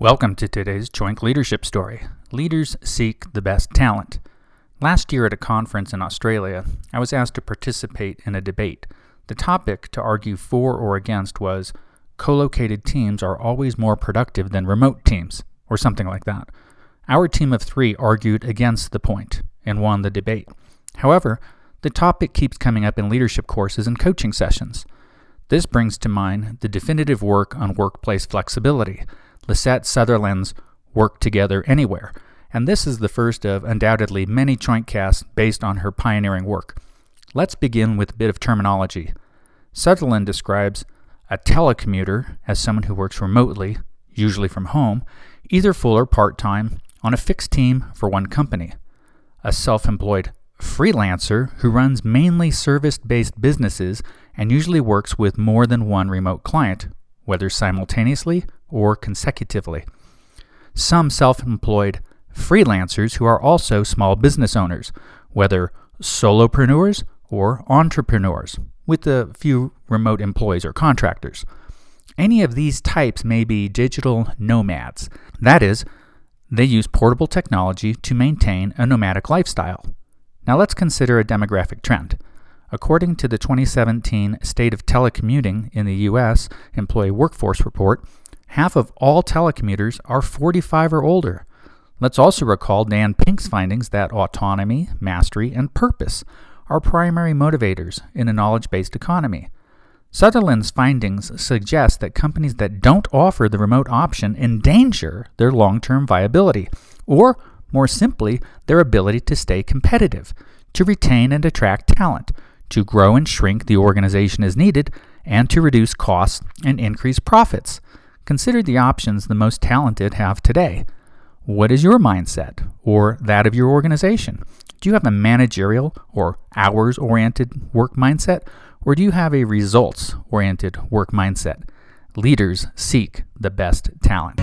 Welcome to today's Choink Leadership Story. Leaders seek the best talent. Last year at a conference in Australia, I was asked to participate in a debate. The topic to argue for or against was co located teams are always more productive than remote teams, or something like that. Our team of three argued against the point and won the debate. However, the topic keeps coming up in leadership courses and coaching sessions. This brings to mind the definitive work on workplace flexibility Lisette Sutherland's Work Together Anywhere, and this is the first of undoubtedly many joint casts based on her pioneering work. Let's begin with a bit of terminology. Sutherland describes a telecommuter as someone who works remotely, usually from home, either full or part time, on a fixed team for one company. A self employed freelancer who runs mainly service based businesses and usually works with more than one remote client, whether simultaneously or consecutively. Some self employed freelancers who are also small business owners, whether solopreneurs or entrepreneurs, with a few remote employees or contractors. Any of these types may be digital nomads. That is, they use portable technology to maintain a nomadic lifestyle. Now let's consider a demographic trend. According to the 2017 State of Telecommuting in the U.S. Employee Workforce Report, half of all telecommuters are 45 or older. Let's also recall Dan Pink's findings that autonomy, mastery, and purpose are primary motivators in a knowledge based economy. Sutherland's findings suggest that companies that don't offer the remote option endanger their long term viability, or, more simply, their ability to stay competitive, to retain and attract talent, to grow and shrink the organization as needed, and to reduce costs and increase profits. Consider the options the most talented have today. What is your mindset or that of your organization? Do you have a managerial or hours oriented work mindset, or do you have a results oriented work mindset? Leaders seek the best talent.